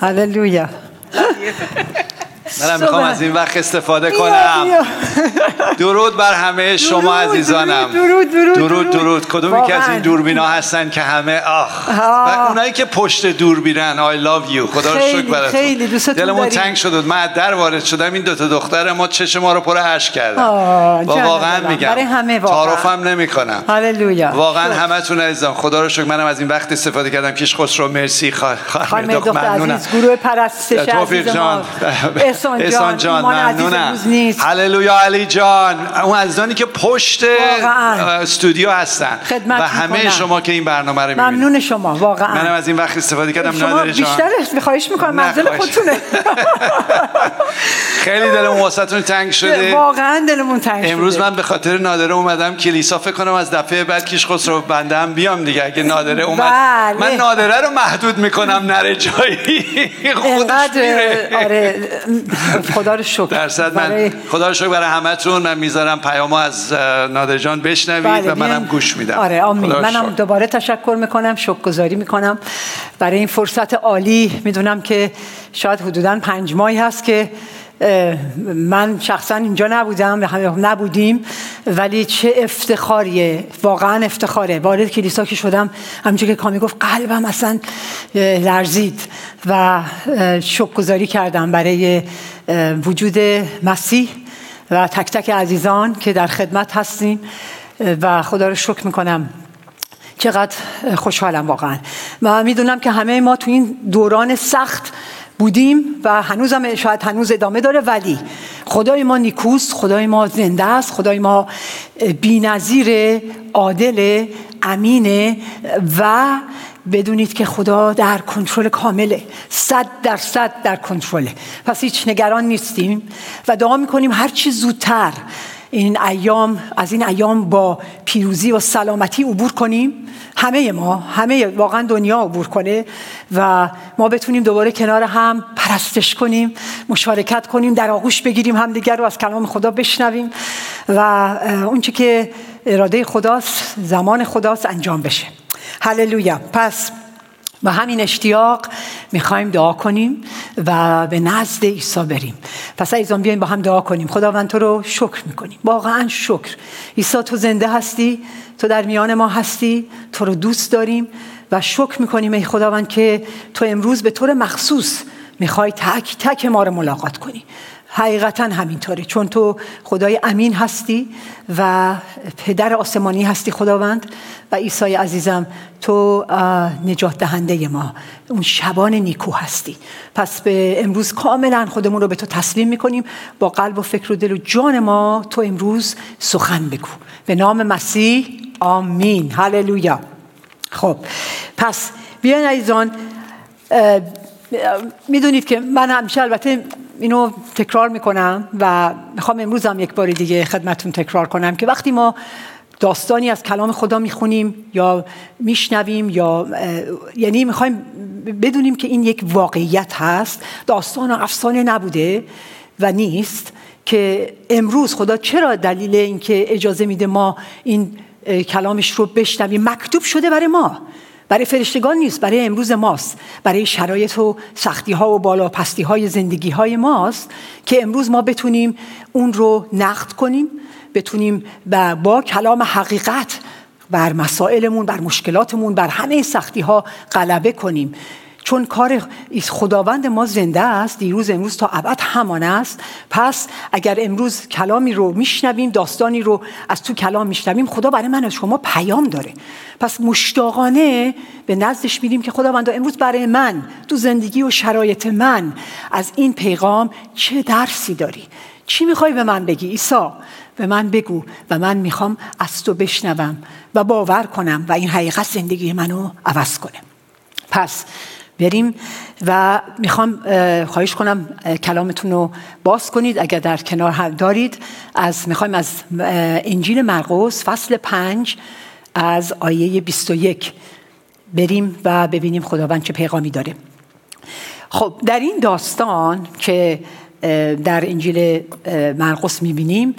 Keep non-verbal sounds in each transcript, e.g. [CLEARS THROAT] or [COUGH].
هللویا [LAUGHS] منم می‌خوام از این وقت استفاده کنم. درود بر همه شما عزیزانم. درود درود درود. درود کدومی که از این دوربینا هستن که همه آخ. و اونایی که پشت دوربینن. I love you. خدا رو شکر براتون. خیلی. دوستتون دلمون تنگ شد. من در وارد شدم. این دوتا دختر ما چش ما رو پر اشک کردن. واقعا میگم برای همه تعارفم نمی‌کنم. هللویا واقعا همتون عزیزان خدا رو شکر. منم از این وقت استفاده کردم. کیش خسرو مرسی. خانم دختر عزیز گروه پرستش عزیز احسان جان ممنونم. هللویا علی جان. اون عزیزانی که پشت استودیو هستن. و همه شما که این برنامه رو می‌بینید. ممنون شما واقعا. منم از این وقت استفاده کردم. نادر جان. بیشتر خواهش می‌کنم. منزل خودتونه. [LAUGHS] خیلی دلمون واسهتون تنگ شده. [LAUGHS] واقعا دلمون تنگ شده. امروز من به خاطر نادره اومدم کلیسا فکر کنم از دفعه بعد کیش خسرو بندم بیام دیگه. اگه نادره اومد. بله. من نادره رو محدود می‌کنم نره جایی. [LAUGHS] خودش میره. آره [LAUGHS] خدا رو شکر. درصد من خدا رو شکر برای همتون. من می‌ذارم پیامو از نادر جان بشنوید بله و منم گوش میدم. آره آمین. منم دوباره تشکر می‌کنم شکرگزاری می‌کنم. برای این فرصت عالی می‌دونم که شاید حدودا پنج ماهی هست که من شخصا اینجا نبودم نبودیم ولی چه افتخاریه واقعا افتخاره. وارد کلیسا که شدم همونجور که کامی گفت قلبم اصلا لرزید و شکرگزاری کردم برای وجود مسیح و تک تک عزیزان که در خدمت هستیم و خدا رو شکر می‌کنم. چقدر خوشحالم واقعا. و می‌دونم که همه ما تو این دوران سخت بودیم و هنوزم شاید هنوز ادامه داره ولی خدای ما نیکوست خدای ما زنده است خدای ما بینظیر عادل امینه و بدونید که خدا در کنترل کامله صد درصد در کنترله. پس هیچ نگران نیستیم و دعا می‌کنیم هر چی زودتر این ایام از این ایام با پیروزی و سلامتی عبور کنیم. همه ما همه واقعا دنیا عبور کنه و ما بتونیم دوباره کنار هم پرستش کنیم مشارکت کنیم در آغوش بگیریم همدیگر رو از کلام خدا بشنویم و اونچه که اراده خداست زمان خداست انجام بشه. هللویا. پس با همین اشتیاق می‌خوایم دعا کنیم و به نزد عیسی بریم. پس ایزان بیایم با هم دعا کنیم. خداوند تو رو شکر می‌کنیم. واقعا شکر. عیسی تو زنده هستی تو در میان ما هستی تو رو دوست داریم و شکر می‌کنیم ای خداوند که تو امروز به طور مخصوص می‌خوای تک تک ما رو ملاقات کنی. حقیقتا همینطوره. چون تو خدای امین هستی و پدر آسمانی هستی خداوند و عیسی عزیزم تو نجات دهنده ما. اون شبان نیکو هستی. پس به امروز کاملا خودمون رو به تو تسلیم می‌کنیم. با قلب و فکر و دل و جان ما تو امروز سخن بگو. به نام مسیح. آمین. هللویا. خب پس بیاین عزیزان می‌دونید که من همیشه البته اینو تکرار می‌کنم و می‌خوام امروز هم یک بار دیگه خدمتون تکرار کنم که وقتی ما داستانی از کلام خدا می‌خونیم یا میشنویم یا یعنی می‌خوایم بدونیم که این یک واقعیت هست داستان و افسانه نبوده و نیست که امروز خدا چرا دلیل اینکه اجازه میده ما این کلامش رو بشنویم؟ مکتوب شده برای ما. برای فرشتگان نیست برای امروز ماست. برای شرایط و سختی ها و بالا پستی های زندگی های ماست که امروز ما بتونیم اون رو نقد کنیم بتونیم با کلام حقیقت بر مسائلمون بر مشکلاتمون بر همه سختی ها غلبه کنیم. چون کار خداوند ما زنده است دیروز امروز تا ابد همان است. پس اگر امروز کلامی رو میشنویم داستانی رو از تو کلام میشنویم خدا برای من از شما پیام داره. پس مشتاقانه به نزدش میریم که خداوند امروز برای من تو زندگی و شرایط من از این پیغام چه درسی داری؟ چی می‌خوای به من بگی عیسی؟ به من بگو و من می‌خوام از تو بشنوم و باور کنم و این حقیقت زندگی منو عوض کنه. پس بریم و می‌خوام خواهش کنم کلامتون رو باز کنید. اگر در کنار دارید از می‌خوایم از انجیل مرقس فصل پنج از آیه 21 بریم و ببینیم خداوند چه پیغامی داره. خب در این داستان که در انجیل مرقس می‌بینیم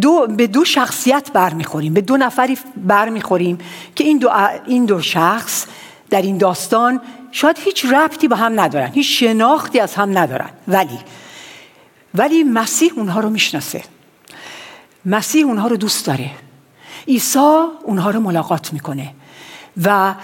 دو به دو شخصیت برمیخوریم به دو نفری برمیخوریم که این دو, این دو شخص در این داستان شاید هیچ ربطی به هم ندارن هیچ شناختی از هم ندارن. ولی ولی مسیح اونها رو می‌شناسه. مسیح اونها رو دوست داره. عیسی اونها رو ملاقات می‌کنه. و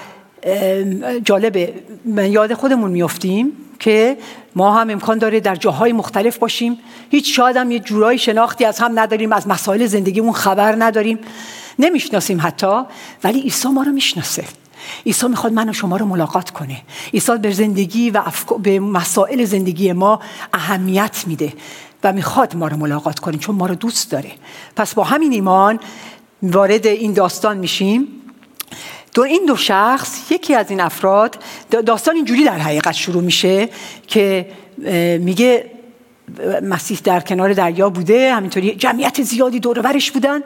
جالبه من یاد خودمون میفتیم که ما هم امکان داره در جاهای مختلف باشیم. هیچ شاید هم یه جورایی شناختی از هم نداریم از مسائل زندگیمون خبر نداریم. نمی‌شناسیم حتی ولی عیسی ما رو می‌شناسه. عیسی می‌خواد من و شما رو ملاقات کنه. عیسی به زندگی و به مسائل زندگی ما اهمیت میده و می‌خواد ما رو ملاقات کنه چون ما رو دوست داره. پس با همین ایمان وارد این داستان میشیم. دو این دو شخص یکی از این افراد داستان اینجوری در حقیقت شروع میشه که میگه مسیح در کنار دریا بوده همینطوری جمعیت زیادی دور برش بودن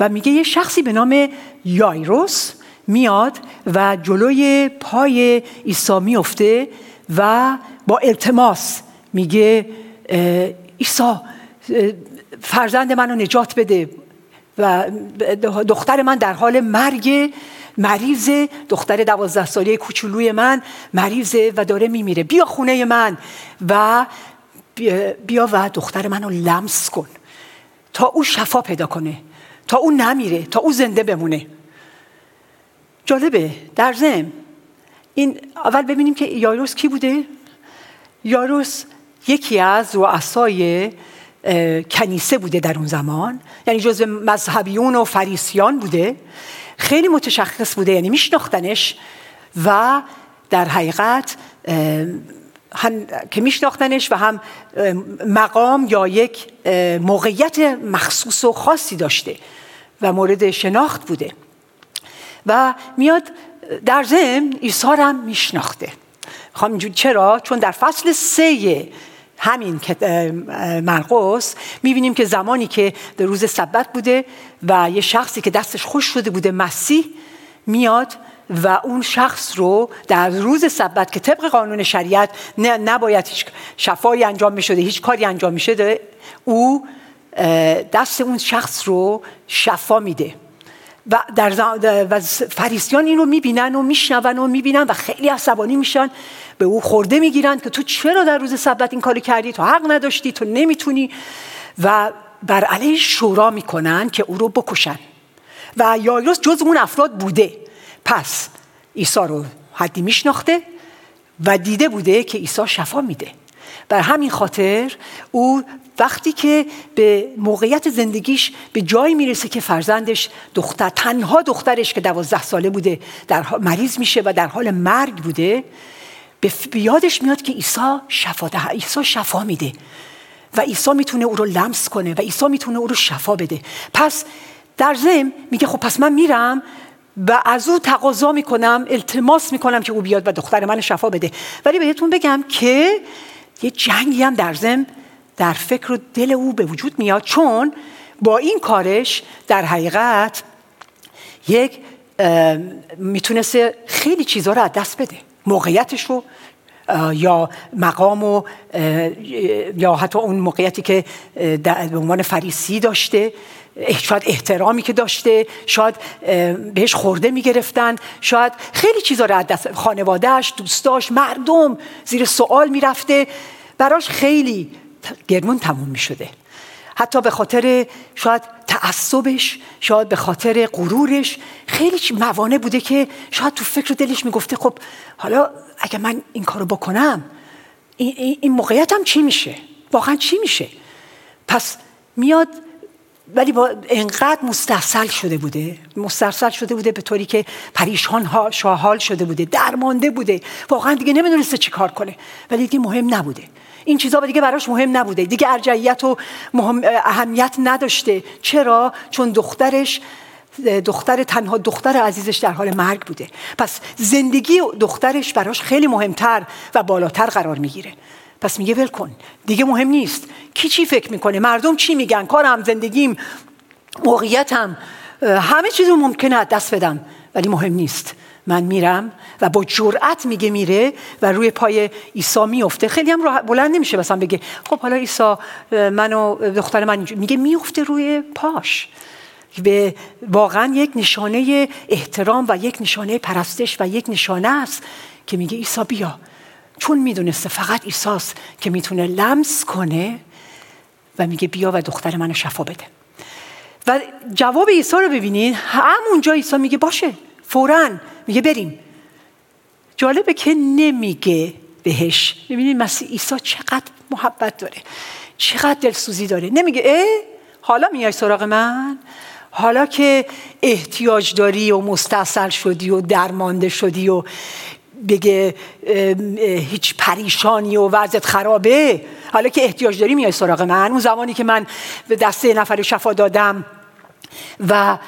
و میگه یه شخصی به نام یایروس میاد و جلوی پای عیسی میفته و با التماس میگه عیسی فرزند منو نجات بده و دختر من در حال مرگ مریض دختر دوازده ساله کوچولوی من مریضه و داره میمیره. بیا خونه من و بیا و دختر منو لمس کن. تا او شفا پیدا کنه تا او نمیره تا او زنده بمونه. جالبه در زم این اول ببینیم که یاروس کی بوده؟ یاروس یکی از رؤسای کنیسه بوده در اون زمان. یعنی جزو مذهبیون و فریسیان بوده. خیلی متشخص بوده یعنی میشناختنش و در حقیقت هم که میشناختنش و هم مقام یا یک موقعیت مخصوص و خاصی داشته و مورد شناخت بوده. و میاد در ضمن عیسی هم میشناخته. می‌خوام اینجوری چرا؟ چون در فصل سه همین مرقس می‌بینیم که زمانی که در روز سبت بوده و یه شخصی که دستش خوش شده بوده مسیح میاد و اون شخص رو در روز سبت که طبق قانون شریعت نباید هیچ شفایی انجام می شده هیچ کاری انجام می شده او دست اون شخص رو شفا میده. و در و فریسیان این رو می‌بینن و میشنون و می‌بینن و خیلی عصبانی میشن. به او خورده می‌گیرن که تو چرا در روز سبت این کارو کردی؟ تو حق نداشتی تو نمی‌تونی. و بر علیه شورا می‌کنن که او رو بکشن. و یایروس جز اون افراد بوده. پس عیسی رو حدی میشناخته و دیده بوده که عیسی شفا میده. بر همین خاطر او وقتی که به موقعیت زندگیش به جایی می‌رسه که فرزندش دختر تنها دخترش که دوازده ساله بوده در مریض میشه و در حال مرگ بوده به یادش میاد که عیسی شفا ده عیسی شفا میده و عیسی می‌تونه او رو لمس کنه و عیسی می‌تونه او رو شفا بده. پس در ضمن میگه خب پس من میرم و از او تقاضا می‌کنم التماس می‌کنم که او بیاد و دختر من شفا بده. ولی بهتون بگم که یه جنگی هم در ضمن در فکر و دل او به وجود میاد چون با این کارش در حقیقت یک می‌تونسته خیلی چیزها رو از دست بده. موقعیتش رو یا مقام و یا حتی اون موقعیتی که به عنوان فریسی داشته شاید احترامی که داشته شاید بهش خورده می‌گرفتن شاید خیلی چیزا رو از دست خانوادهش دوستاش مردم زیر سوال می‌رفته. براش خیلی گرمون تموم می شده حتی به خاطر شاید تعصبش شاید به خاطر غرورش خیلی موانع بوده که شاید تو فکر دلش می‌گفته خب حالا اگه من این کارو بکنم این, این موقعیتم چی میشه؟ واقعا چی میشه؟ پس میاد ولی با انقدر مستحصل شده بوده مستحصل شده بوده به طوری که پریشان ها شاحال شده بوده درمانده بوده. واقعا دیگه نمی‌دونسته چی کار کنه. ولی دیگه مهم نبوده. این چیزا دیگه براش مهم نبوده. دیگه ارجعیت و اهمیت نداشته. چرا؟ چون دخترش دختر تنها دختر عزیزش در حال مرگ بوده. پس زندگی دخترش براش خیلی مهمتر و بالاتر قرار می‌گیره. پس میگه ول کن. دیگه مهم نیست. کی چی فکر می‌کنه؟ مردم چی میگن؟ کارم زندگیم موقعیتم. همه چیز رو ممکنه دست بدم. ولی مهم نیست. من میرم و با جرأت میگه میره و روی پای عیسی میفته خیلی هم بلند نمیشه مثلا بگه خب حالا عیسی منو دختر من میگه میفته روی پاش. به واقعا یک نشانه احترام و یک نشانه پرستش و یک نشانه است که میگه عیسی بیا. چون می‌دونسته فقط ایساست که می‌تونه لمس کنه و میگه بیا و دختر منو شفا بده. و جواب عیسی رو ببینید همونجا عیسی میگه باشه فورا میگه بریم. جالبه که نمیگه بهش ببینید مسیح عیسی چقدر محبت داره چقدر دلسوزی داره. نمیگه اه حالا میای سراغ من؟ حالا که احتیاج داری و مستصل شدی و درمانده شدی و بگه هیچ پریشانی و وضعت خرابه. حالا که احتیاج داری میای سراغ من. اون زمانی که من به دسته نفر شفا دادم و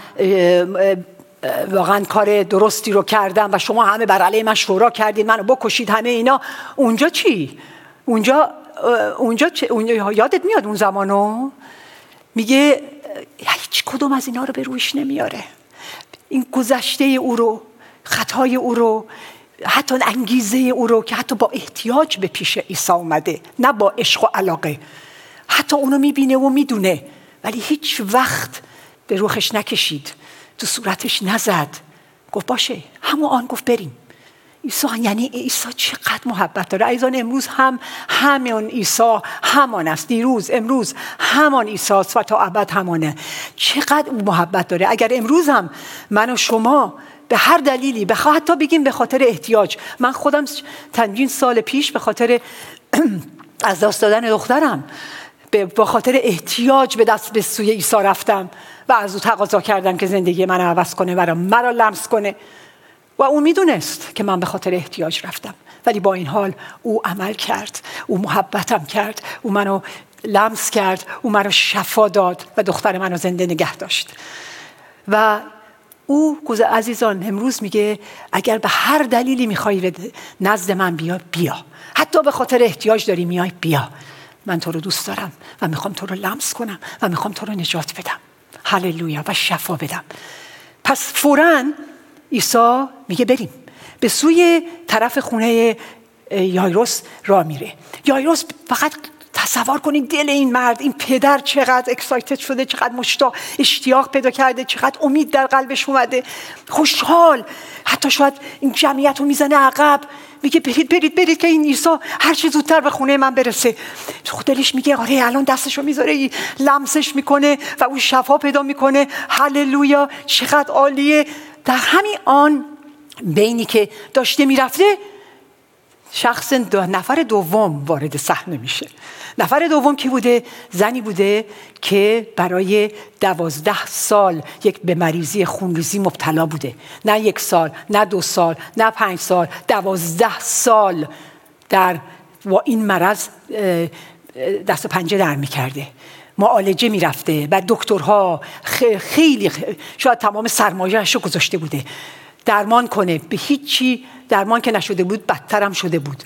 واقعا کار درستی رو کردم و شما همه بر علیه من شورا کردید منو بکشید همه اینا اونجا چی؟ اونجا اونجا, چه؟ اونجا یادت میاد اون زمانو؟ میگه هیچ کدوم از اینا رو به روش نمیاره. این گذشته او رو خطای او رو حتی انگیزه او رو که حتی با احتیاج به پیش عیسی اومده نه با عشق و علاقه. حتی اونو می‌بینه و می‌دونه ولی هیچ وقت به روخش نکشید تو صورتش نزد. گفت باشه همون آن گفت بریم. عیسی یعنی عیسی چقدر محبت داره. ایزان امروز هم همون عیسی همان است. دیروز امروز همان عیسی و تا ابد همانه. چقدر محبت داره. اگر امروز هم من و شما به هر دلیلی به حتی بگیم به خاطر احتیاج. من خودم تنجین سال پیش به خاطر [CLEARS THROAT] از دست دادن دخترم به خاطر احتیاج به دست به سوی عیسی رفتم و از او تقاضا کردم که زندگی من عوض کنه و مرا لمس کنه. و او می‌دونست که من به خاطر احتیاج رفتم. ولی با این حال او عمل کرد او محبتم کرد او منو لمس کرد او مرا شفا داد و دختر منو زنده نگه داشت. و او عزیزان امروز میگه اگر به هر دلیلی می‌خوای نزد من بیا بیا. حتی به خاطر احتیاج داری میای بیا. من تو رو دوست دارم و می‌خوام تو رو لمس کنم و می‌خوام تو رو نجات بدم. هللویا و شفا بدم. پس فورا عیسی میگه بریم. به سوی طرف خونه یایروس را میره. یایروس فقط تصور کنید دل این مرد این پدر چقدر اکسایتد شده چقدر مشتاق اشتیاق پیدا کرده چقدر امید در قلبش اومده. خوشحال. حتی شاید این جمعیت رو می‌زنه عقب. میگه برید برید برید که این عیسی هر چی زودتر به خونه من برسه. دلش میگه آره الان دستشو می‌ذاره لمسش می‌کنه و او شفا پیدا می‌کنه. هللویا چقدر عالیه. در همین آن بینی که داشته می‌رفته شخص دو نفر دوم وارد صحنه میشه. نفر دوم کی بوده؟ زنی بوده که برای دوازده سال یک به مریضی خونریزی مبتلا بوده. نه یک سال نه دو سال نه پنج سال دوازده سال در با این مرض دست پنجه در می‌کرده. معالجه می‌رفته و دکترها خیلی شاید تمام سرمایهش رو گذاشته بوده. درمان کنه. به هیچی درمان که نشده بود بدترم شده بود.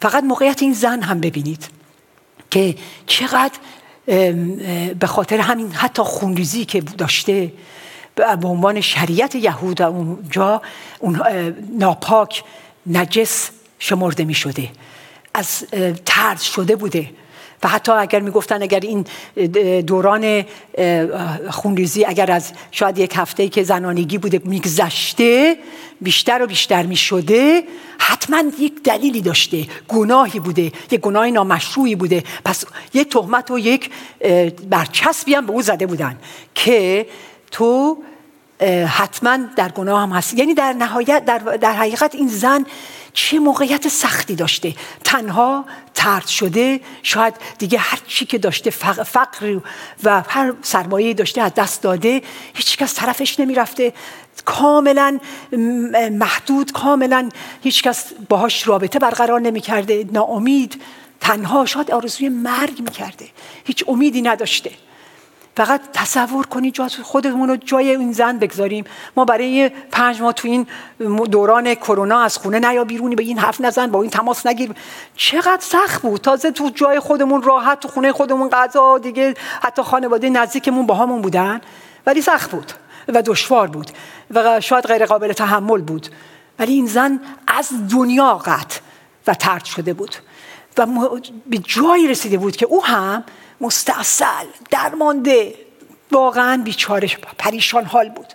فقط موقعیت این زن هم ببینید که چقدر به خاطر همین حتی خونریزی که داشته به عنوان شریعت یهود اونجا اون ناپاک نجس شمرده می شده از ترد شده بوده. و حتی اگر می‌گفتن اگر این دوران خونریزی اگر از شاید یک هفته که زنانگی بوده میگذشته بیشتر و بیشتر می‌شده حتما یک دلیلی داشته. گناهی بوده یک گناه نامشروعی بوده. پس یک تهمت و یک برچسبی هم به او زده بودن که تو حتما در گناه هم هستی. یعنی در نهایت در, در حقیقت این زن چه موقعیت سختی داشته؟ تنها ترد شده شاید دیگه هر چی که داشته فقر و هر سرمایه داشته از دست داده هیچ کس طرفش نمی‌رفته. کاملا محدود کاملا هیچ کس باهاش رابطه برقرار نمی‌کرده. ناامید تنها شاید آرزوی مرگ می‌کرده. هیچ امیدی نداشته. فقط تصور کنید جا خودمون رو جای این زن بگذاریم. ما برای پنج ماه تو این دوران کرونا از خونه نیا بیرونی به این حرف نزن با این تماس نگیر. چقدر سخت بود. تازه تو جای خودمون راحت تو خونه خودمون غذا دیگه حتی خانواده نزدیکمون با همون بودن. ولی سخت بود و دشوار بود و شاید غیر قابل تحمل بود. ولی این زن از دنیا قطع و ترد شده بود. و به جایی رسیده بود که او هم مستاصل درمانده. واقعا بیچاره پریشان حال بود.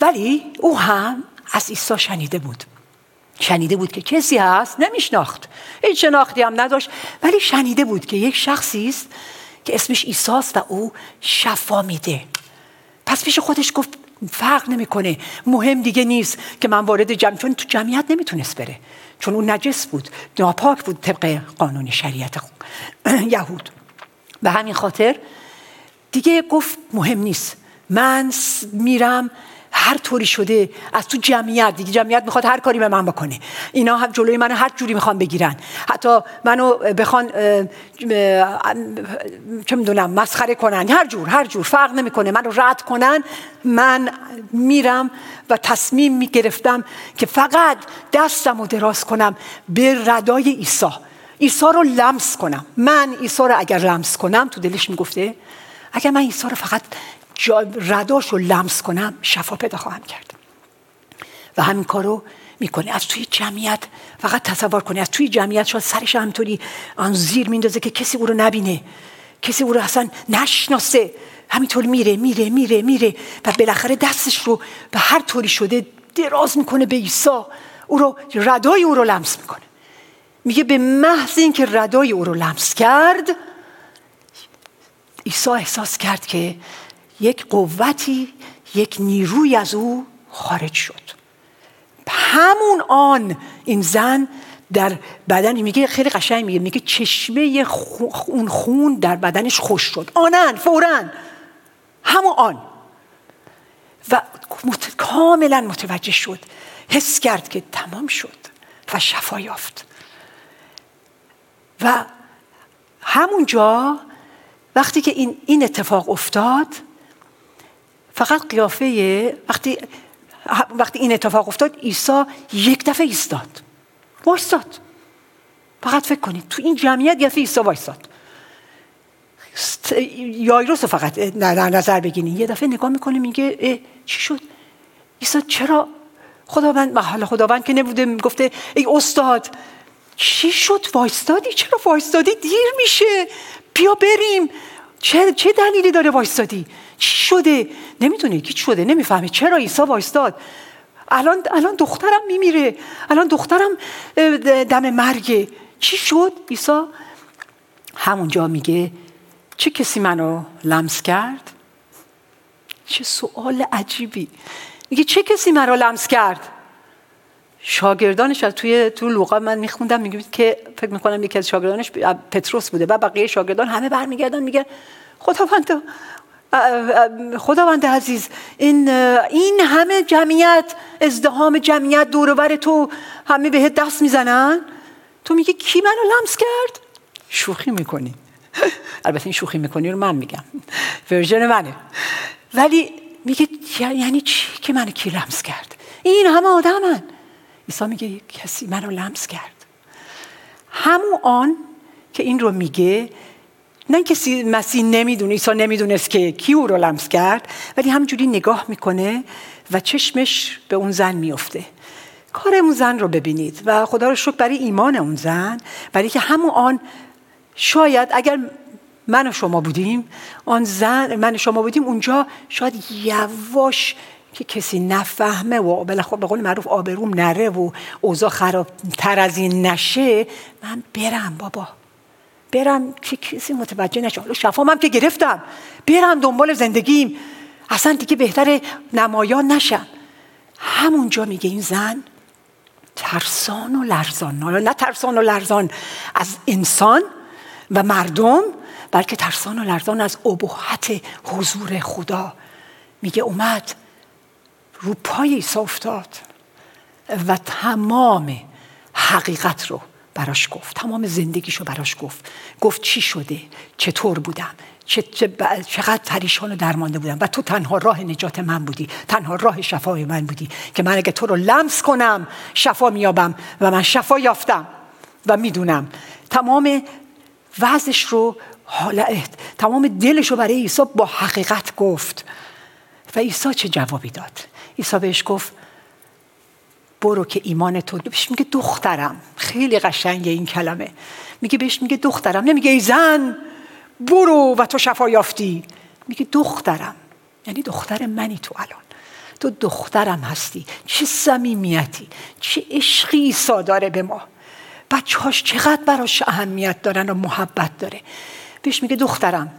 ولی او هم از عیسی شنیده بود. شنیده بود که کسی هست نمیشناخت. هیچ شناختی هم نداشت. ولی شنیده بود که یک شخصی است که اسمش ایساست و او شفا میده. پس پیش خودش گفت فرق نمی‌کنه. مهم دیگه نیست که من وارد جمع چون تو جمعیت نمی‌تونست بره. چون اون نجس بود ناپاک بود طبق قانون شریعت [CLEARS THROAT] یهود. به همین خاطر دیگه گفت مهم نیست. من میرم هر طوری شده از تو جمعیت دیگه جمعیت می‌خواد هر کاری به من بکنه. اینا هم جلوی منو هر جوری می‌خوان بگیرن. حتی منو بخوان چه می‌دونم مسخره کنن. هر جور هر جور. فرق نمی‌کنه. منو رد کنن. من میرم و تصمیم می‌گرفتم که فقط دستم رو دراز کنم به ردای عیسی. عیسی رو لمس کنم. من عیسی رو اگر لمس کنم تو دلش می‌گفته اگر من عیسی رو فقط رداش رو لمس کنم شفا پیدا خواهم کرد. و همین کارو می‌کنه. از توی جمعیت فقط تصور کنه از توی جمعیت شاید سرش همطوری آن زیر میندازه که کسی او رو نبینه. کسی او رو اصلا نشناسه. همینطور میره میره میره میره. و بالاخره دستش رو به هر طوری شده دراز می‌کنه به عیسی. او رو ردای او رو لمس می‌کنه. میگه به محض اینکه ردای او رو لمس کرد عیسی احساس کرد که یک قوتی یک نیروی از او خارج شد. همون آن این زن در بدن میگه خیلی قشنگ میگه میگه چشمه اون خون در بدنش خوش شد. آنن فورا. همون آن. و کاملا متوجه شد. حس کرد که تمام شد و شفا یافت. و همونجا وقتی که این, این اتفاق افتاد فقط قیافه وقتی وقتی این اتفاق افتاد عیسی یک دفعه ایستاد. وایستاد. فقط فکر کنید تو این جمعیت یه عیسی وایستاد. یایروس فقط در نظر بگیرید یه دفعه نگاه می‌کنه میگه چی شد؟ عیسی چرا خداوند حالا خداوند که نبوده گفته ای استاد چی شد؟ وایستادی؟ چرا وایستادی؟ دیر میشه. بیا بریم. چه, چه دلیلی داره وایستادی؟ چی شده؟ نمی‌دونه کی شده نمی‌فهمه چرا عیسی وایستاد؟ الان الان دخترم میمیره. الان دخترم دم مرگه. چی شد؟ عیسی همونجا میگه چه کسی منو لمس کرد؟ چه سوال عجیبی. میگه چه کسی منو لمس کرد؟ شاگردانش از توی تو لوقا من میخوندم میگه که فکر می‌کنم یکی از شاگردانش پتروس بوده و بقیه شاگردان همه برمیگردن میگه خداوند خداوند عزیز این این همه جمعیت ازدهام جمعیت دورور تو همه بهت دست می‌زنن؟ تو میگه کی منو لمس کرد؟ شوخی می‌کنی. [LAUGHS] البته این شوخی می‌کنی رو من میگم. ورژن منه. ولی میگه یعنی چی که منو کی لمس کرد؟ این همه آدمن. عیسی میگه کسی منو لمس کرد. همون آن که این رو میگه نه کسی مسیح نمی‌دونه عیسی نمی‌دونست که کی او رو لمس کرد ولی همجوری نگاه می‌کنه و چشمش به اون زن میفته. کار اون زن رو ببینید و خدا رو شکر برای ایمان اون زن برای که همون آن شاید اگر من و شما بودیم آن زن من و شما بودیم اونجا شاید یواش که کسی نفهمه و به قول معروف آبروم نره و اوضاع خرابتر از این نشه من برم بابا. برم که کسی متوجه نشه. حالا شفام هم که گرفتم. برم دنبال زندگیم. اصلا دیگه بهتر نمایان نشم. همونجا میگه این زن ترسان و لرزان. نه ترسان و لرزان از انسان و مردم بلکه ترسان و لرزان از ابهت حضور خدا. میگه اومد رو پای ایسا افتاد و تمام حقیقت رو براش گفت. تمام زندگیشو براش گفت. گفت چی شده؟ چطور بودم؟ چقدر پریشان و درمانده بودم؟ و تو تنها راه نجات من بودی. تنها راه شفای من بودی که من اگه تو رو لمس کنم شفا میابم و من شفا یافتم. و می‌دونم تمام وضعش رو حالت تمام دلش رو برای عیسی با حقیقت گفت. و عیسی چه جوابی داد؟ عیسی بهش گفت برو که ایمان تو بهش میگه دخترم. خیلی قشنگه این کلمه. میگه بهش میگه دخترم. نمیگه ای زن برو و تو شفا یافتی. میگه دخترم. یعنی دختر منی تو الان. تو دخترم هستی. چه صمیمیتی. چه عشقی داره به ما. بچه هاش چقدر براش اهمیت دارن و محبت داره. بهش میگه دخترم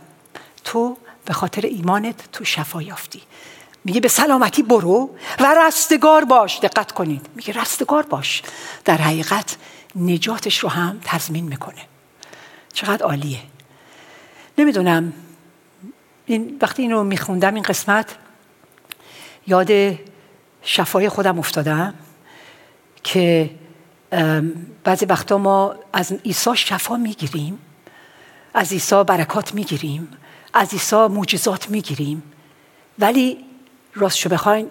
تو به خاطر ایمانت تو شفا یافتی. میگه به سلامتی برو و رستگار باش. دقت کنید. میگه رستگار باش. در حقیقت نجاتش رو هم تضمین می‌کنه. چقدر عالیه. نمی‌دونم. این وقتی اینو میخوندم این قسمت یاد شفای خودم افتادم که بعضی وقتا ما از عیسی شفا می‌گیریم از عیسی برکات می‌گیریم از عیسی معجزات می‌گیریم. ولی راستشو بخواین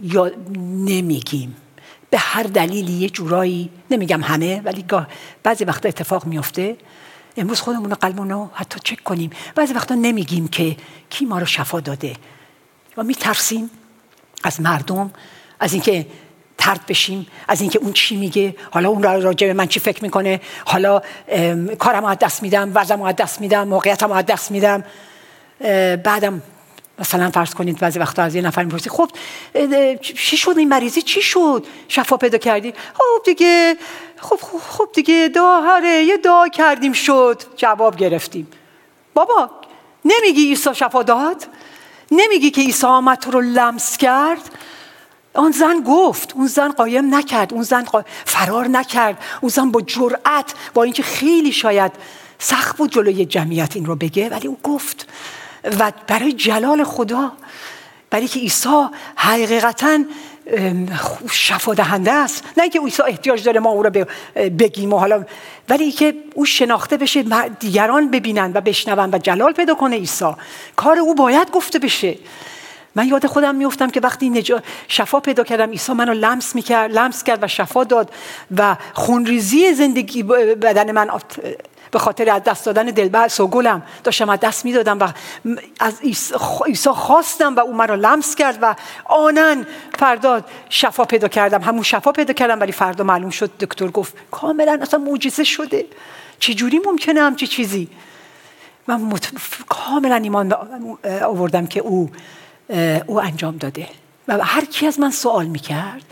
یا نمیگیم. به هر دلیلی یه جورایی نمیگم همه ولی بعضی وقتا اتفاق میفته. امروز خودمون قلبمون رو حتی چک کنیم. بعضی وقتا نمیگیم که کی ما رو شفا داده. و میترسیم از مردم از اینکه ترد بشیم از اینکه اون چی میگه. حالا اون راجع به من چی فکر می‌کنه؟ حالا کارم از دست میدم وضعم از دست میدم موقعیتم از دست میدم. بعدم مثلا فرض کنید بعضی وقتا از یه نفر می‌پرسی خب چی شد این مریضی؟ چی شد؟ شفا پیدا کردی؟ خب دیگه خب خب, دیگه دعا یه دعا کردیم شد. جواب گرفتیم. بابا نمیگی عیسی شفا داد؟ نمیگی که عیسی آمد تو رو لمس کرد؟ آن زن گفت اون زن قایم نکرد اون زن فرار نکرد اون زن با جرأت با اینکه خیلی شاید سخت بود جلوی جمعیت این رو بگه ولی او گفت. و برای جلال خدا برای که عیسی حقیقتا شفا دهنده است. نه اینکه عیسی احتیاج داره ما او رو بگیم و حالا ولی که او شناخته بشه دیگران ببینن و بشنون و جلال پیدا کنه عیسی. کار او باید گفته بشه. من یاد خودم میفتم که وقتی نجا... شفا پیدا کردم عیسی منو لمس می‌کرد لمس کرد و شفا داد و خونریزی زندگی بدن من به خاطر از دست دادن دلبر سوگلم داشتم از دست می‌دادم و از عیسی خواستم و او مرا لمس کرد و آنن فردا شفا پیدا کردم. همون شفا پیدا کردم ولی فردا معلوم شد دکتر گفت کاملا اصلا معجزه شده. چجوری ممکنه همچی چیزی؟ من مت... کاملا ایمان آوردم که او او انجام داده. و هر کی از من سوال می‌کرد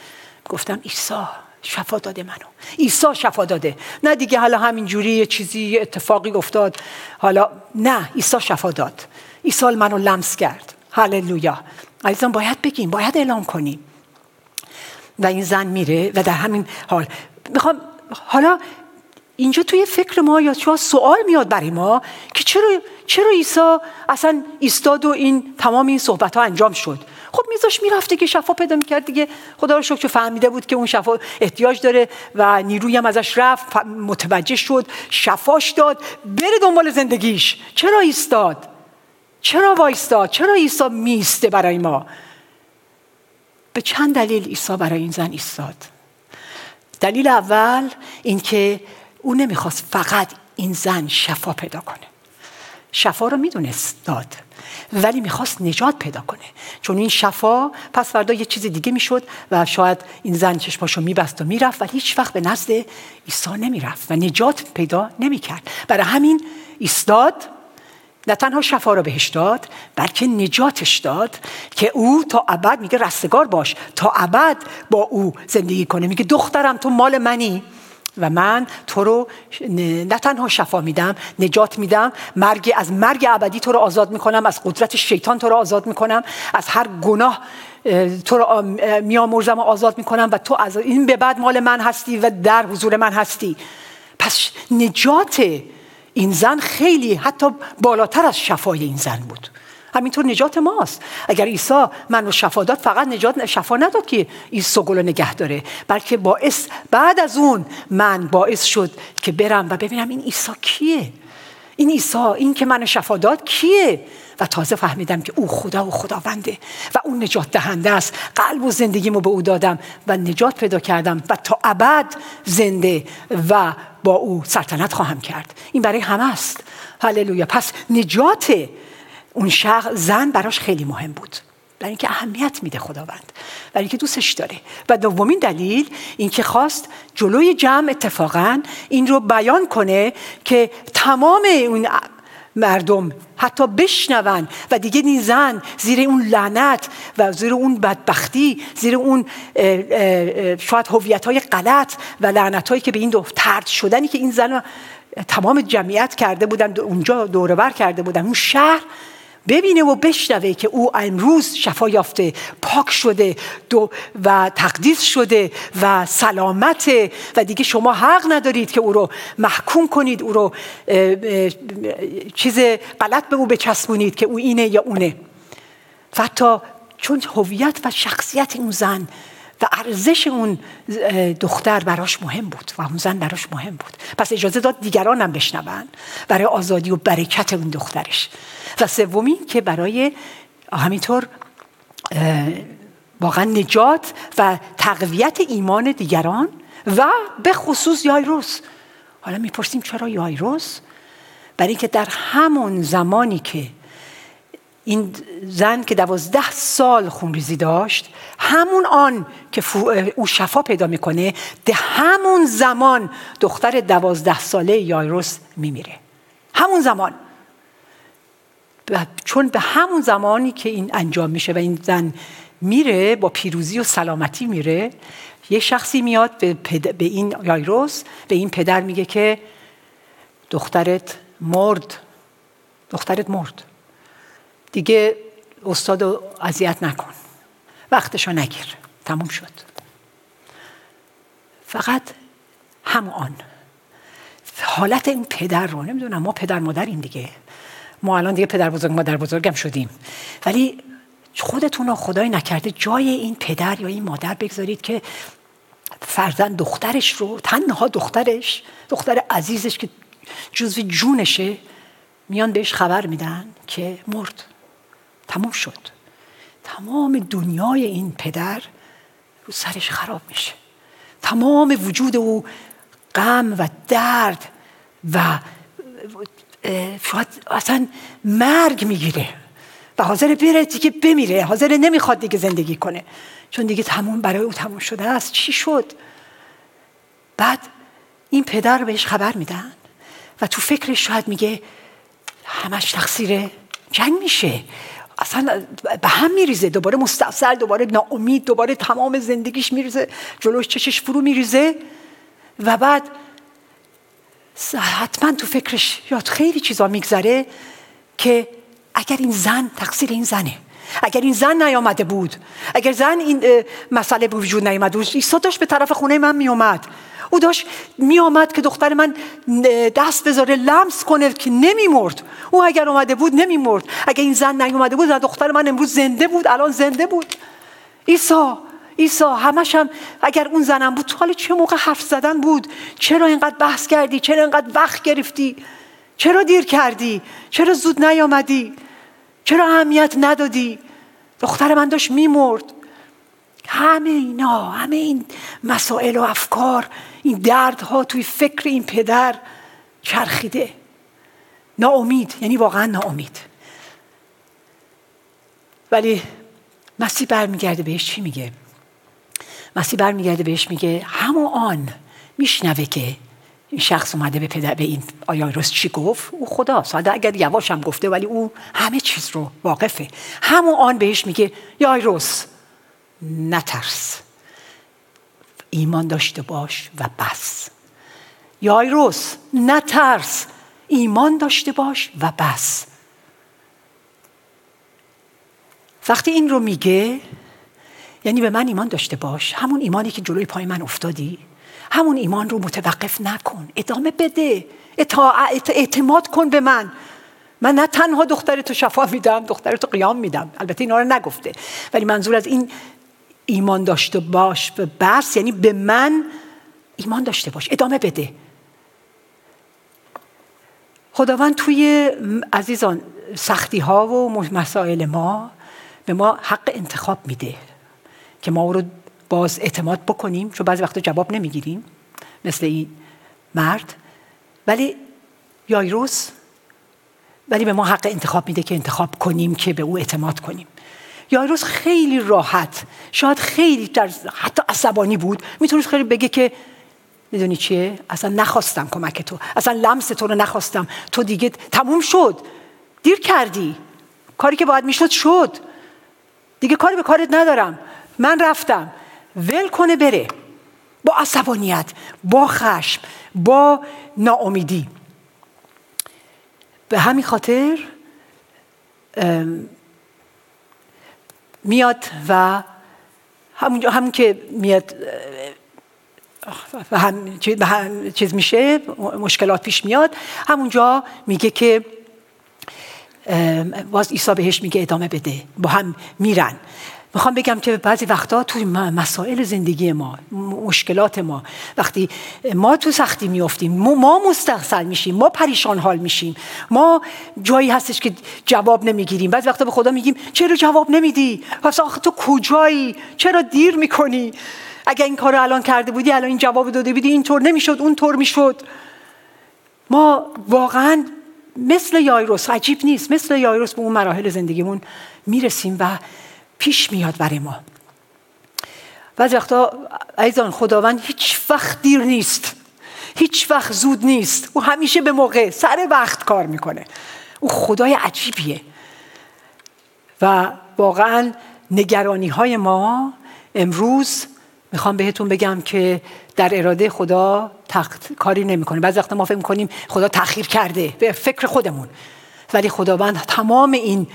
گفتم عیسی. شفا داده منو. عیسی شفا داده. نه دیگه حالا همینجوری یه چیزی اتفاقی افتاد. حالا نه عیسی شفا داد. عیسی منو لمس کرد. هللویا. عزیزان باید بگیم باید اعلام کنیم. و این زن میره و در همین حال. می‌خوام حالا اینجا توی فکر ما یا چرا سوال میاد برای ما که چرا چرا عیسی اصلا ایستاد و این تمام این صحبت ها انجام شد؟ خب میذاش می‌رفته که شفا پیدا می‌کرد دیگه. خدا رو شکر فهمیده بود که اون شفا احتیاج داره و نیروی هم ازش رفت متوجه شد شفاش داد بره دنبال زندگیش. چرا ایستاد؟ چرا وایستاد؟ چرا عیسی میسته برای ما؟ به چند دلیل عیسی برای این زن ایستاد. دلیل اول اینکه او نمی‌خواست فقط این زن شفا پیدا کنه. شفا رو می‌دونست داد. ولی می‌خواست نجات پیدا کنه. چون این شفا پس فردا یه چیز دیگه می‌شد و شاید این زن چشماشو میبست و می‌رفت ولی هیچ وقت به نزد عیسی نمی‌رفت و نجات پیدا نمی‌کرد. برای همین ایستاد نه تنها شفا رو بهش داد بلکه نجاتش داد که او تا ابد میگه رستگار باش تا ابد با او زندگی کنه. میگه دخترم تو مال منی؟ و من تو رو نه تنها شفا میدم نجات میدم مرگ از مرگ ابدی تو رو آزاد می‌کنم از قدرت شیطان تو رو آزاد می‌کنم از هر گناه تو رو میامرزم و آزاد می‌کنم و تو از این به بعد مال من هستی و در حضور من هستی. پس نجات این زن خیلی حتی بالاتر از شفای این زن بود. همینطور نجات ماست. اگر عیسی من رو شفا داد فقط نجات شفا نداد که این سگل رو نگه داره. بلکه باعث بعد از اون من باعث شد که برم و ببینم این عیسی کیه. این عیسی این که من شفا داد کیه؟ و تازه فهمیدم که او خدا و خداونده و اون نجات دهنده است. قلب و زندگیمو به او دادم و نجات پیدا کردم و تا ابد زنده و با او سلطنت خواهم کرد. این برای همه است. هللویا. پس نجات اون شخص زن براش خیلی مهم بود. برای اینکه اهمیت میده خداوند. برای اینکه دوستش داره. و دومین دلیل اینکه خواست جلوی جمع اتفاقا این رو بیان کنه که تمام اون مردم حتی بشنون و دیگه این زن زیر اون لعنت و زیر اون بدبختی زیر اون شاید هویت های غلط و لعنت هایی که به این دو ترد شدنی که این زن تمام جمعیت کرده بودن اونجا دوربر کرده بودن. اون شهر ببینه و بشنوه که او امروز شفا یافته پاک شده و تقدیس شده و سلامته و دیگه شما حق ندارید که او رو محکوم کنید او رو چیز غلط به او بچسبونید که او اینه یا اونه. و حتی چون هویت و شخصیت اون زن و ارزش اون دختر براش مهم بود و اون زن براش مهم بود. پس اجازه داد دیگران هم بشنون برای آزادی و برکت اون دخترش. و سومی که برای همینطور واقعا نجات و تقویت ایمان دیگران و به خصوص یایروس. حالا می‌پرسیم چرا یایروس؟ برای اینکه در همون زمانی که این زن که دوازده سال خونریزی داشت همون آن که او شفا پیدا می‌کنه ده همون زمان دختر دوازده ساله یایروس میمیره. همون زمان. چون به همون زمانی که این انجام میشه و این زن میره با پیروزی و سلامتی میره یه شخصی میاد به, به این یایروس به این پدر میگه که دخترت مرد. دخترت مرد. دیگه استاد رو اذیت نکن. وقتشو نگیر. تموم شد. فقط همون حالت این پدر رو نمی‌دونم ما پدر مادر این دیگه. ما الان دیگه پدر بزرگ مادر بزرگم شدیم. ولی خودتون رو خدای نکرده جای این پدر یا این مادر بگذارید که فرزند دخترش رو تنها دخترش دختر عزیزش که جزو جونشه میان بهش خبر میدن که مرد. تموم شد. تمام دنیای این پدر رو سرش خراب میشه. تمام وجود او غم و درد و شاید اصلا مرگ می‌گیره. و حاضر بره دیگه بمیره. حاضر نمی‌خواد دیگه زندگی کنه. چون دیگه تموم برای او تموم شده است. چی شد؟ بعد این پدر بهش خبر میدن. و تو فکرش شاید میگه همش تقصیر جنگ میشه. اصلا به هم میریزه. دوباره مستاصل دوباره ناامید دوباره تمام زندگیش میریزه. جلوش چشش فرو میریزه. و بعد حتما تو فکرش یاد خیلی چیزا میگذره که اگر این زن تقصیر این زنه. اگر این زن نیامده بود اگر زن این مسئله به وجود نیامده بود ایسا داشت به طرف خونه من میومد او داشت میآمد که دختر من دست بذاره لمس کنه که نمیمرد. او اگر اومده بود نمیمرد. اگر این زن نیومده بود دختر من امروز زنده بود الان زنده بود. عیسی عیسی همش هم اگر اون زنم بود حالا چه موقع حرف زدن بود؟ چرا اینقدر بحث کردی؟ چرا اینقدر وقت گرفتی؟ چرا دیر کردی؟ چرا زود نیامدی؟ چرا اهمیت ندادی؟ دختر من داشت میمرد. همه اینا همه این مسائل و افکار این دردها توی فکر این پدر چرخیده. ناامید یعنی واقعا ناامید. ولی مسیح برمیگرده بهش چی میگه؟ مسیح برمیگرده بهش میگه همون آن میشنوه که این شخص اومده به پدر به این آیاروس چی گفت؟ او خدا ساده اگر یواش هم گفته ولی او همه چیز رو واقفه. همون آن بهش میگه یایروس نترس. ایمان داشته باش و بس. یایروس نترس. ایمان داشته باش و بس. وقتی این رو میگه یعنی به من ایمان داشته باش. همون ایمانی که جلوی پای من افتادی. همون ایمان رو متوقف نکن. ادامه بده. اعتماد کن به من. من نه تنها دختر تو شفا میدم دختر تو قیام میدم. البته اینا رو نگفته. ولی منظور از این ایمان داشته باش به بس یعنی به من ایمان داشته باش. ادامه بده. خداوند توی عزیزان سختی ها و مسائل ما به ما حق انتخاب میده که ما او رو باز اعتماد بکنیم چون بعضی وقتا جواب نمی‌گیریم مثل این مرد. ولی یایروس ولی به ما حق انتخاب میده که انتخاب کنیم که به او اعتماد کنیم. یایروس خیلی راحت شاید خیلی در حتی عصبانی بود. می‌تونست خیلی بگه که می‌دونی چیه؟ اصلا نخواستم کمک تو. اصلا لمس تو رو نخواستم. تو دیگه تموم شد. دیر کردی. کاری که باید می‌شد شد. دیگه کاری به کارت ندارم. من رفتم. ول کنه بره. با عصبانیت با خشم با ناامیدی. به همین خاطر میاد و همونجا همون که میاد و هم چیز میشه مشکلات پیش میاد همونجا میگه که باز عیسی بهش میگه ادامه بده با هم میرن. می‌خوام بگم که بعضی وقتا توی مسائل زندگی ما مشکلات ما وقتی ما تو سختی میافتیم ما مستحصل میشیم ما پریشان حال میشیم ما جایی هستش که جواب نمی‌گیریم. بعضی وقتا به خدا میگیم چرا جواب نمیدی؟ پس آخه تو کجایی؟ چرا دیر می‌کنی؟ اگر این کار الان کرده بودی الان این جواب داده بودی اینطور نمی‌شد اونطور می‌شد. ما واقعا مثل یایروس عجیب نیست مثل یایروس به اون مراحل زندگیمون می‌رسیم و پیش میاد برای ما. بعضی وقتا ایزان خداوند هیچ وقت دیر نیست. هیچ وقت زود نیست. او همیشه به موقع سر وقت کار می‌کنه. او خدای عجیبیه. و واقعا نگرانی های ما امروز می‌خوام بهتون بگم که در اراده خدا تخت کاری نمی‌کنه. بعضی وقتا ما فکر می‌کنیم خدا تاخیر کرده به فکر خودمون. ولی خداوند تمام این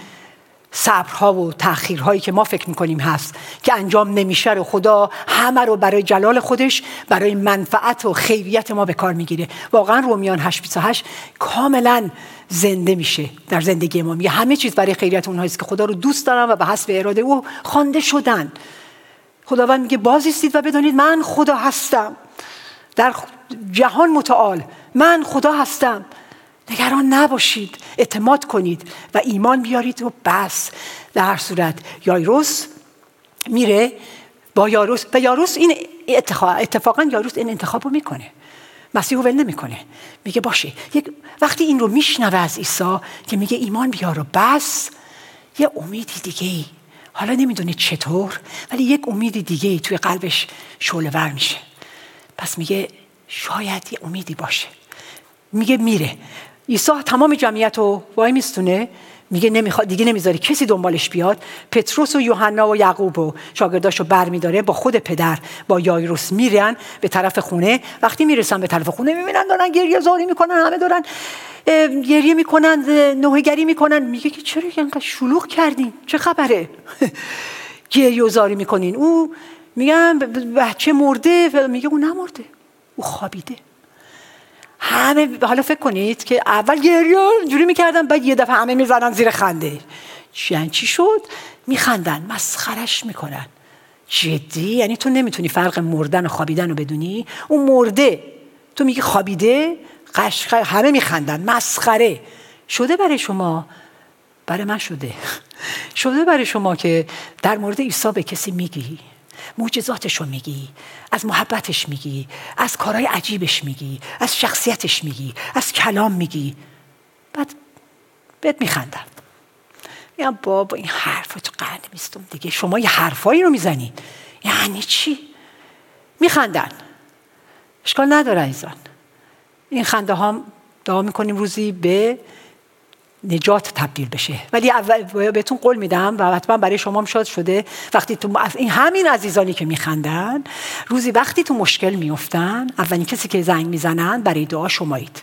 صبرها و تأخیرهایی که ما فکر می‌کنیم هست که انجام نمیشه رو خدا همه رو برای جلال خودش برای منفعت و خیریت ما به کار می‌گیره. واقعا رومیان 828 کاملا زنده میشه در زندگی ما. میگه همه چیز برای خیریت اونهایی که خدا رو دوست دارن و به حسب اراده او خوانده شدن. خداوند میگه بازیستید و بدانید من خدا هستم. در جهان متعال من خدا هستم. نگران نباشید اعتماد کنید و ایمان بیارید و بس. در هر صورت یایروس میره با یاروس و یاروس این اتفاقا یاروس این انتخاب رو می‌کنه. مسیح ول نمی‌کنه. میگه باشه. یک وقتی این رو میشنوه از عیسی که میگه ایمان بیار و بس یه امیدی دیگه ای حالا نمی‌دونه چطور ولی یک امیدی دیگه ای توی قلبش شعله میشه. پس میگه شاید یه امیدی باشه. میگه میره. عیسی تمام جمعیت رو وای میستونه میگه نمی‌خواد دیگه نمی‌ذاره کسی دنبالش بیاد. پتروس و یوحنا و یعقوب و شاگرداشو برمیداره با خود پدر با یایروس میرن به طرف خونه. وقتی می‌رسن به طرف خونه می‌بینن دارن گریه زاری می‌کنن همه دارن گریه می‌کنن نوهگری می‌کنن. میگه که چرا اینقدر شلوغ کردین؟ چه خبره؟ [LAUGHS] گریه زاری می‌کنین. او میگن بچه مرده. میگه او نمرده. او خوابیده. همه حالا فکر کنید که اول گریه جوری می‌کردن بعد یه دفعه همه می‌زنن زیر خنده. یعنی چی شد؟ میخندن مسخرش می‌کنن. جدی؟ یعنی تو نمی‌تونی فرق مردن و خوابیدن رو بدونی؟ اون مرده تو میگی خوابیده؟ قشقه همه میخندن مسخره. شده برای شما؟ برای من شده. [LAUGHS] شده برای شما که در مورد عیسی به کسی میگی؟ معجزاتش رو میگی از محبتش میگی از کارهای عجیبش میگی از شخصیتش میگی از کلام میگی. بعد بهت میخندم. میگم بابا این حرف تو قرن میستم دیگه. شما یه حرفایی رو می‌زنی. یعنی چی؟ خندن اشکال نداره ایزان این خنده ها دعا می‌کنیم روزی به نجات تبدیل بشه. ولی اول بهتون قول میدم و حتما برای شما هم شاد شده. وقتی تو این همین عزیزانی که میخندن روزی وقتی تو مشکل میفتن اولین کسی که زنگ می‌زنن برای دعا شمایید.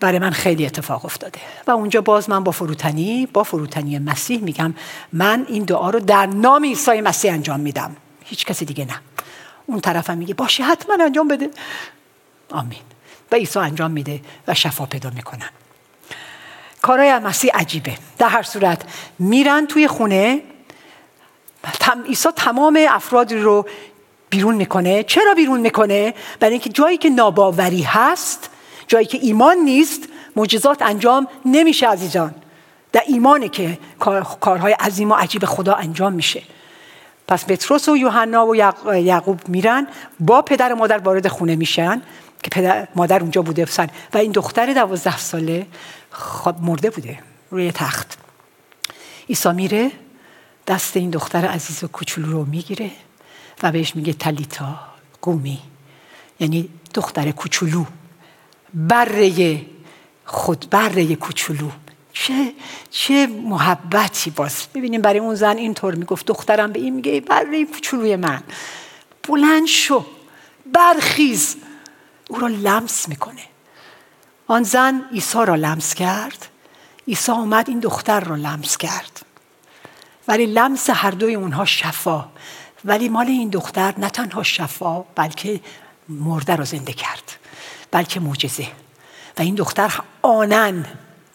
برای من خیلی اتفاق افتاده. و اونجا باز من با فروتنی با فروتنی مسیح میگم من این دعا رو در نام عیسی مسیح انجام میدم. هیچ کسی دیگه نه. اون طرفم میگه باشه حتما انجام بده. آمین. و عیسی انجام میده و شفا پیدا می‌کنن. کارای مسیح عجیبه. در هر صورت میرن توی خونه عیسی تمام افرادی رو بیرون می‌کنه. چرا بیرون می‌کنه؟ برای اینکه جایی که ناباوری هست جایی که ایمان نیست معجزات انجام نمیشه عزیزان. در ایمانه که کارهای عظیم و عجیب خدا انجام میشه. پس پتروس و یوحنا و یعقوب میرن با پدر و مادر وارد خونه میشن. که پدر مادر اونجا بوده سن و این دختر دوازده ساله خواب مرده بوده روی تخت. عیسی میره دست این دختر عزیز و کوچولو رو می‌گیره و بهش میگه تلیتا قومی. یعنی دختر کوچولو. بره خود بره کوچولو. چه چه محبتی باز. ببینیم برای اون زن اینطور می‌گفت. دخترم به این میگه برای کوچولوی من. بلند شو. برخیز. او را لمس می‌کنه. آن زن عیسی را لمس کرد. عیسی آمد این دختر را لمس کرد. ولی لمس هر دوی اونها شفا. ولی مال این دختر نه تنها شفا بلکه مرده را زنده کرد. بلکه معجزه. و این دختر آنن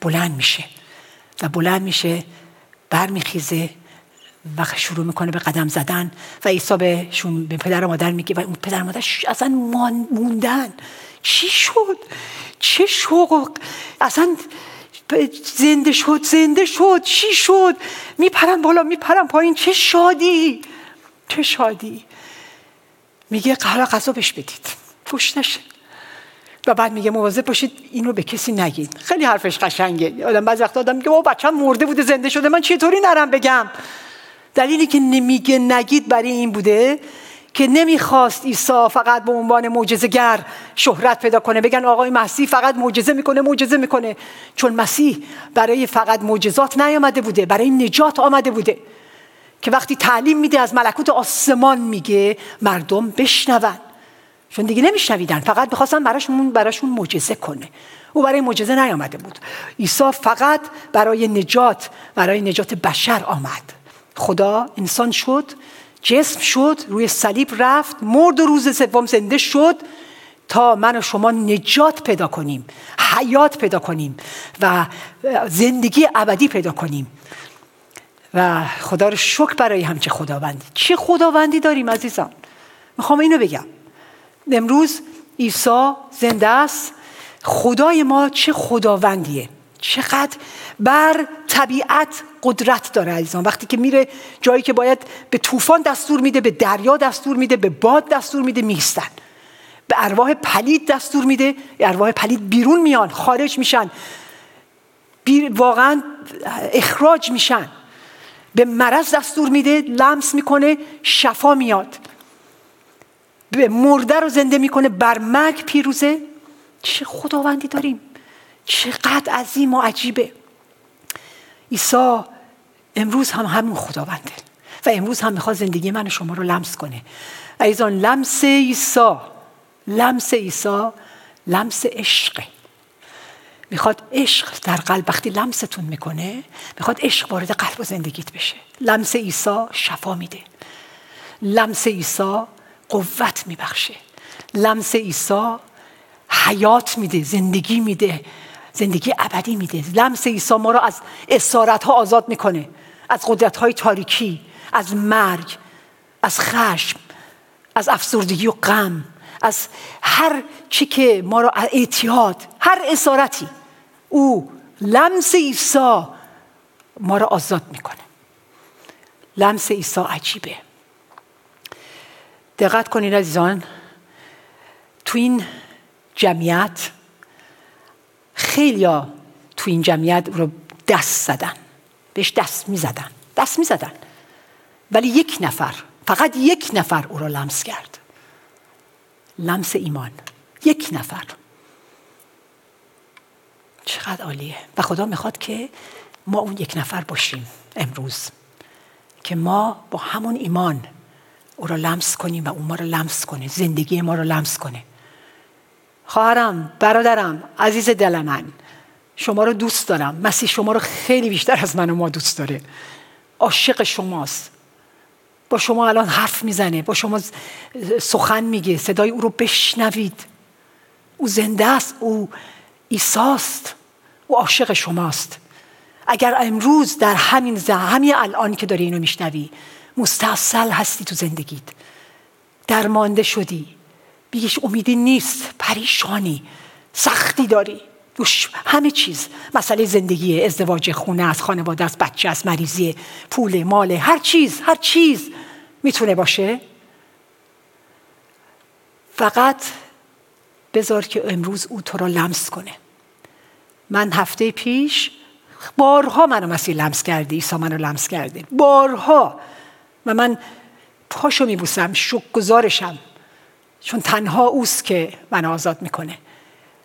بلند میشه. و بلند میشه برمیخیزه و شروع می‌کنه به قدم زدن و عیسی بهشون به پدر و مادر میگه و اون پدر و مادر اصلا موندن. چی شد؟ چه شوق؟ اصلا زنده شد زنده شد. چی شد؟ میپرم بالا میپرم پایین. چه شادی؟ چه شادی؟ میگه حالا غذا بهش بدید. پشت نشه. و بعد میگه مواظب باشید اینو به کسی نگید. خیلی حرفش قشنگه. آدم بعضی وقتا آدم میگه بابا بچه‌م مرده بوده زنده شده. من چطوری نرم بگم؟ دلیلی که نمیگه نگید برای این بوده که نمی‌خواست عیسی فقط به عنوان معجزه‌گر شهرت پیدا کنه. بگن آقای مسیح فقط معجزه می‌کنه معجزه می‌کنه. چون مسیح برای فقط معجزات نیامده بوده برای نجات آمده بوده. که وقتی تعلیم میده از ملکوت آسمان میگه مردم بشنون. چون دیگه نمیشنویدن فقط می‌خواستن براشون براشون معجزه کنه. او برای معجزه نیامده بود. عیسی فقط برای نجات برای نجات بشر آمد. خدا انسان شد جسم شد روی صلیب رفت مرد و روز سوم زنده شد تا من و شما نجات پیدا کنیم حیات پیدا کنیم و زندگی ابدی پیدا کنیم. و خدا رو شکر برای همچه خداوندی چه خداوندی داریم عزیزان؟ می‌خوام اینو بگم. امروز عیسی زنده است. خدای ما چه خداوندیه؟ چقدر بر طبیعت قدرت داره عزیزان. وقتی که میره جایی که باید به طوفان دستور میده به دریا دستور میده به باد دستور میده میستن به ارواح پلید دستور میده ارواح پلید بیرون میان خارج میشن. واقعا اخراج میشن. به مرض دستور میده لمس می‌کنه شفا میاد. به مرده رو زنده می‌کنه بر مرگ پیروزه. چه خداوندی داریم. چقدر عظیم و عجیبه. عیسی امروز هم همون خداونده و امروز هم می‌خواد زندگی من شما رو لمس کنه. ایزان لمس عیسی لمس عیسی لمس عشقه می‌خواد عشق در قلب وقتی لمستون می‌کنه می‌خواد عشق وارد قلب و زندگیت بشه. لمس عیسی شفا میده. لمس عیسی قوت میبخشه. لمس عیسی حیات میده زندگی میده. زندگی ابدی میده. لمس عیسی ما رو از اسارت ها آزاد می‌کنه. از قدرت های تاریکی از مرگ از خشم از افسردگی و غم از هر چی که ما رو اعتیاد هر اسارتی. او لمس عیسی ما رو آزاد می‌کنه. لمس عیسی عجیبه. دقت کنید عزیزان تو این جمعیت خیلی تو این جمعیت رو دست زدن. بهش دست می زدن دست می زدن ولی یک نفر فقط یک نفر او را لمس کرد. لمس ایمان. یک نفر. چقدر عالیه. و خدا می‌خواد که ما اون یک نفر باشیم امروز. که ما با همون ایمان او را لمس کنیم و اون ما را لمس کنه. زندگی ما را لمس کنه. خواهرم برادرم عزیز دل من. شما رو دوست دارم. مسیح شما رو خیلی بیشتر از من و ما دوست داره. عاشق شماست. با شما الان حرف می‌زنه با شما سخن میگه صدای او رو بشنوید. او زنده است او ایساست او عاشق شماست. اگر امروز در همین همین الان که داری اینو میشنوی مستاصل هستی تو زندگیت. درمانده شدی. بیش امیدی نیست پریشانی سختی داری. دوش همه چیز. مسئله زندگی ازدواج خونه از خانواده از بچه از مریضی پول مال هر چیز هر چیز. می‌تونه باشه؟ فقط بذار که امروز او تو را لمس کنه. من هفته پیش بارها منو مسیح لمس کرده ایسا منو لمس کرده. بارها. و من پاشو میبوسم شک گذارشم چون تنها اوست که من آزاد می‌کنه.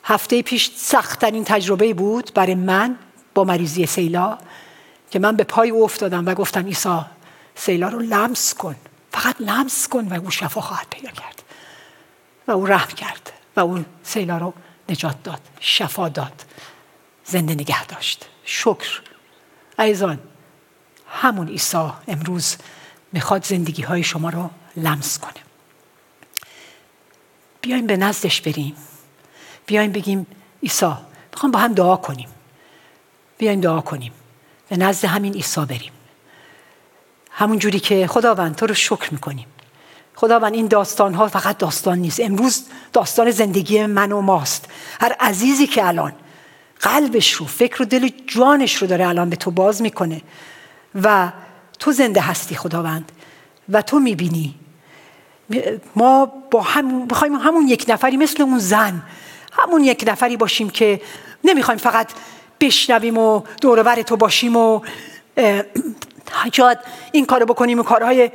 هفته پیش سختترین تجربه بود برای من با مریضی سیلا که من به پای او افتادم و گفتم عیسی سیلا رو لمس کن فقط لمس کن و او شفا خواهد پیدا کرد. و او رحم کرد و او سیلا رو نجات داد شفا داد زنده نگه داشت. شکر. ایزان همون عیسی امروز می‌خواد زندگی های شما رو لمس کنه. بیایم به نزدش بریم. بیایم بگیم عیسی می‌خوام با هم دعا کنیم. بیایم دعا کنیم. به نزد همین عیسی بریم. همون جوری که خداوند تو رو شکر می‌کنیم. خداوند این داستان ها فقط داستان نیست. امروز داستان زندگی من و ماست. هر عزیزی که الان قلبش رو فکر و دل جانش رو داره الان به تو باز می‌کنه و تو زنده هستی خداوند و تو می‌بینی ما با هم بخوایم همون یک نفری مثل اون زن همون یک نفری باشیم که نمی‌خوایم فقط بشنویم و دورور تو باشیم و شاید این کارو بکنیم و کارهای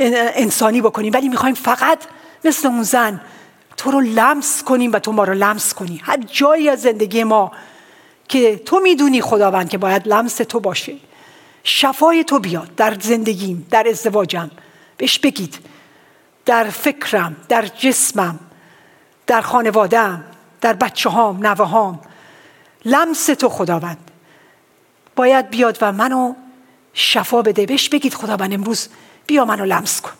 انسانی بکنیم ولی می‌خوایم فقط مثل اون زن تو رو لمس کنیم و تو ما رو لمس کنی. هر جایی از زندگی ما که تو می‌دونی خداوند که باید لمس تو باشه. شفای تو بیاد. در زندگیم در ازدواجم. بهش بگید. در فکرم در جسمم در خانوادم در بچه هام نوه هام لمس تو خداوند. باید بیاد و منو شفا بده. بهش بگید خداوند امروز بیا منو لمس کن.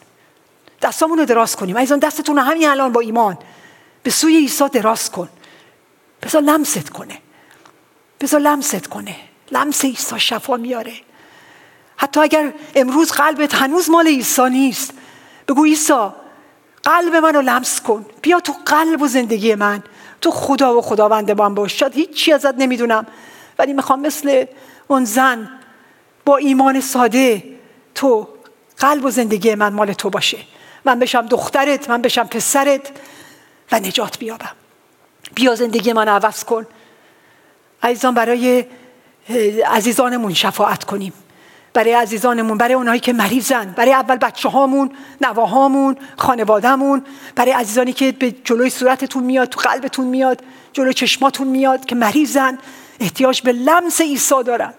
دستامون رو دراز کنیم. ایزان دستتون همین الان با ایمان به سوی عیسی دراز کن. بذار لمست کنه. بذار لمست کنه. لمس عیسی شفا میاره. حتی اگر امروز قلبت هنوز مال عیسی نیست بگو عیسی قلب منو لمس کن. بیا تو قلب و زندگی من. تو خدا و خداوند من باش. شاید هیچی ازت نمی‌دونم. ولی می‌خوام مثل اون زن با ایمان ساده تو قلب و زندگی من مال تو باشه. من بشم دخترت من بشم پسرت و نجات بیابم. بیا زندگی من عوض کن. عزیزان برای عزیزانمون شفاعت کنیم. برای عزیزانمون برای اونایی که مریضن برای اول بچه هامون نواهامون خانوادهمون برای عزیزانی که به جلوی صورتتون میاد تو قلبتون میاد جلوی چشماتون میاد که مریضن. احتیاج به لمس عیسی دارن.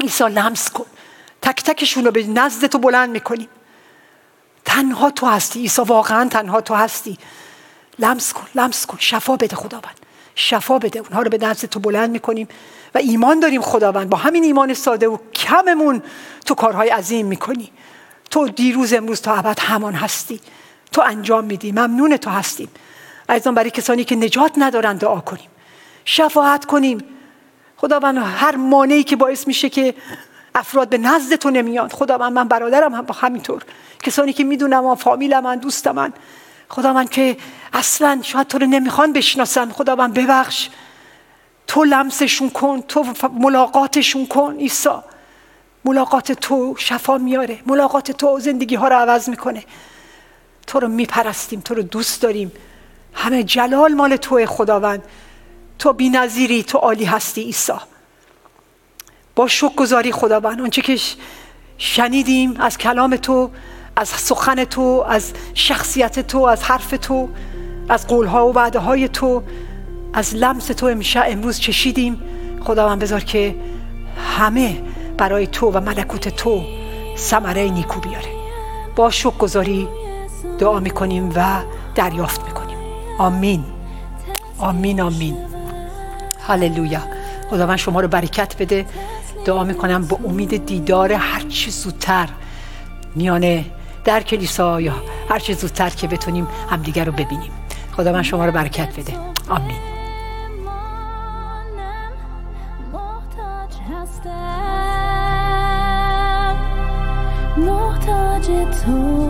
عیسی لمس کن. تک تکشون رو به نزد تو بلند می‌کنیم تنها تو هستی. عیسی واقعا تنها تو هستی. لمس کن لمس کن. شفا بده خداوند. شفا بده. اونها رو به نزد تو بلند می‌کنیم. و ایمان داریم خداوند. با همین ایمان ساده و کممون تو کارهای عظیم می‌کنی. تو دیروز امروز تا ابد همان هستی. تو انجام میدی. ممنون تو هستیم. عزیزان برای کسانی که نجات ندارن دعا کنیم. شفاعت کنیم. خداوند هر مانعی که باعث میشه که افراد به نزد تو نمیاد خداوند من برادرم هم با همینطور. کسانی که می‌دونم و فامیل من دوست من خداوند که اصلا شاید تو رو نمی‌خوان بشناسن. خداوند ببخش. تو لمسشون کن تو ملاقاتشون کن عیسی. ملاقات تو شفا میاره. ملاقات تو زندگی ها رو عوض می‌کنه. تو رو میپرستیم تو رو دوست داریم. همه جلال مال توی خداوند. تو بی تو عالی هستی عیسی. با شک گذاری خداوند. اونچه که شنیدیم از کلام تو از سخن تو از شخصیت تو از حرف تو از قولها و وعده های تو از لمس تو امشب امروز چشیدیم. خداوند بذار که همه برای تو و ملکوت تو ثمره نیکو بیاره. با شک گذاری دعا می‌کنیم و دریافت می‌کنیم. آمین. آمین آمین. هللویا. خداوند شما رو برکت بده. دعا می‌کنم با امید دیدار هرچی زودتر میانه در کلیسا یا هرچی زودتر که بتونیم همدیگر رو ببینیم. خدا من شما رو برکت بده. آمین. محتاج تو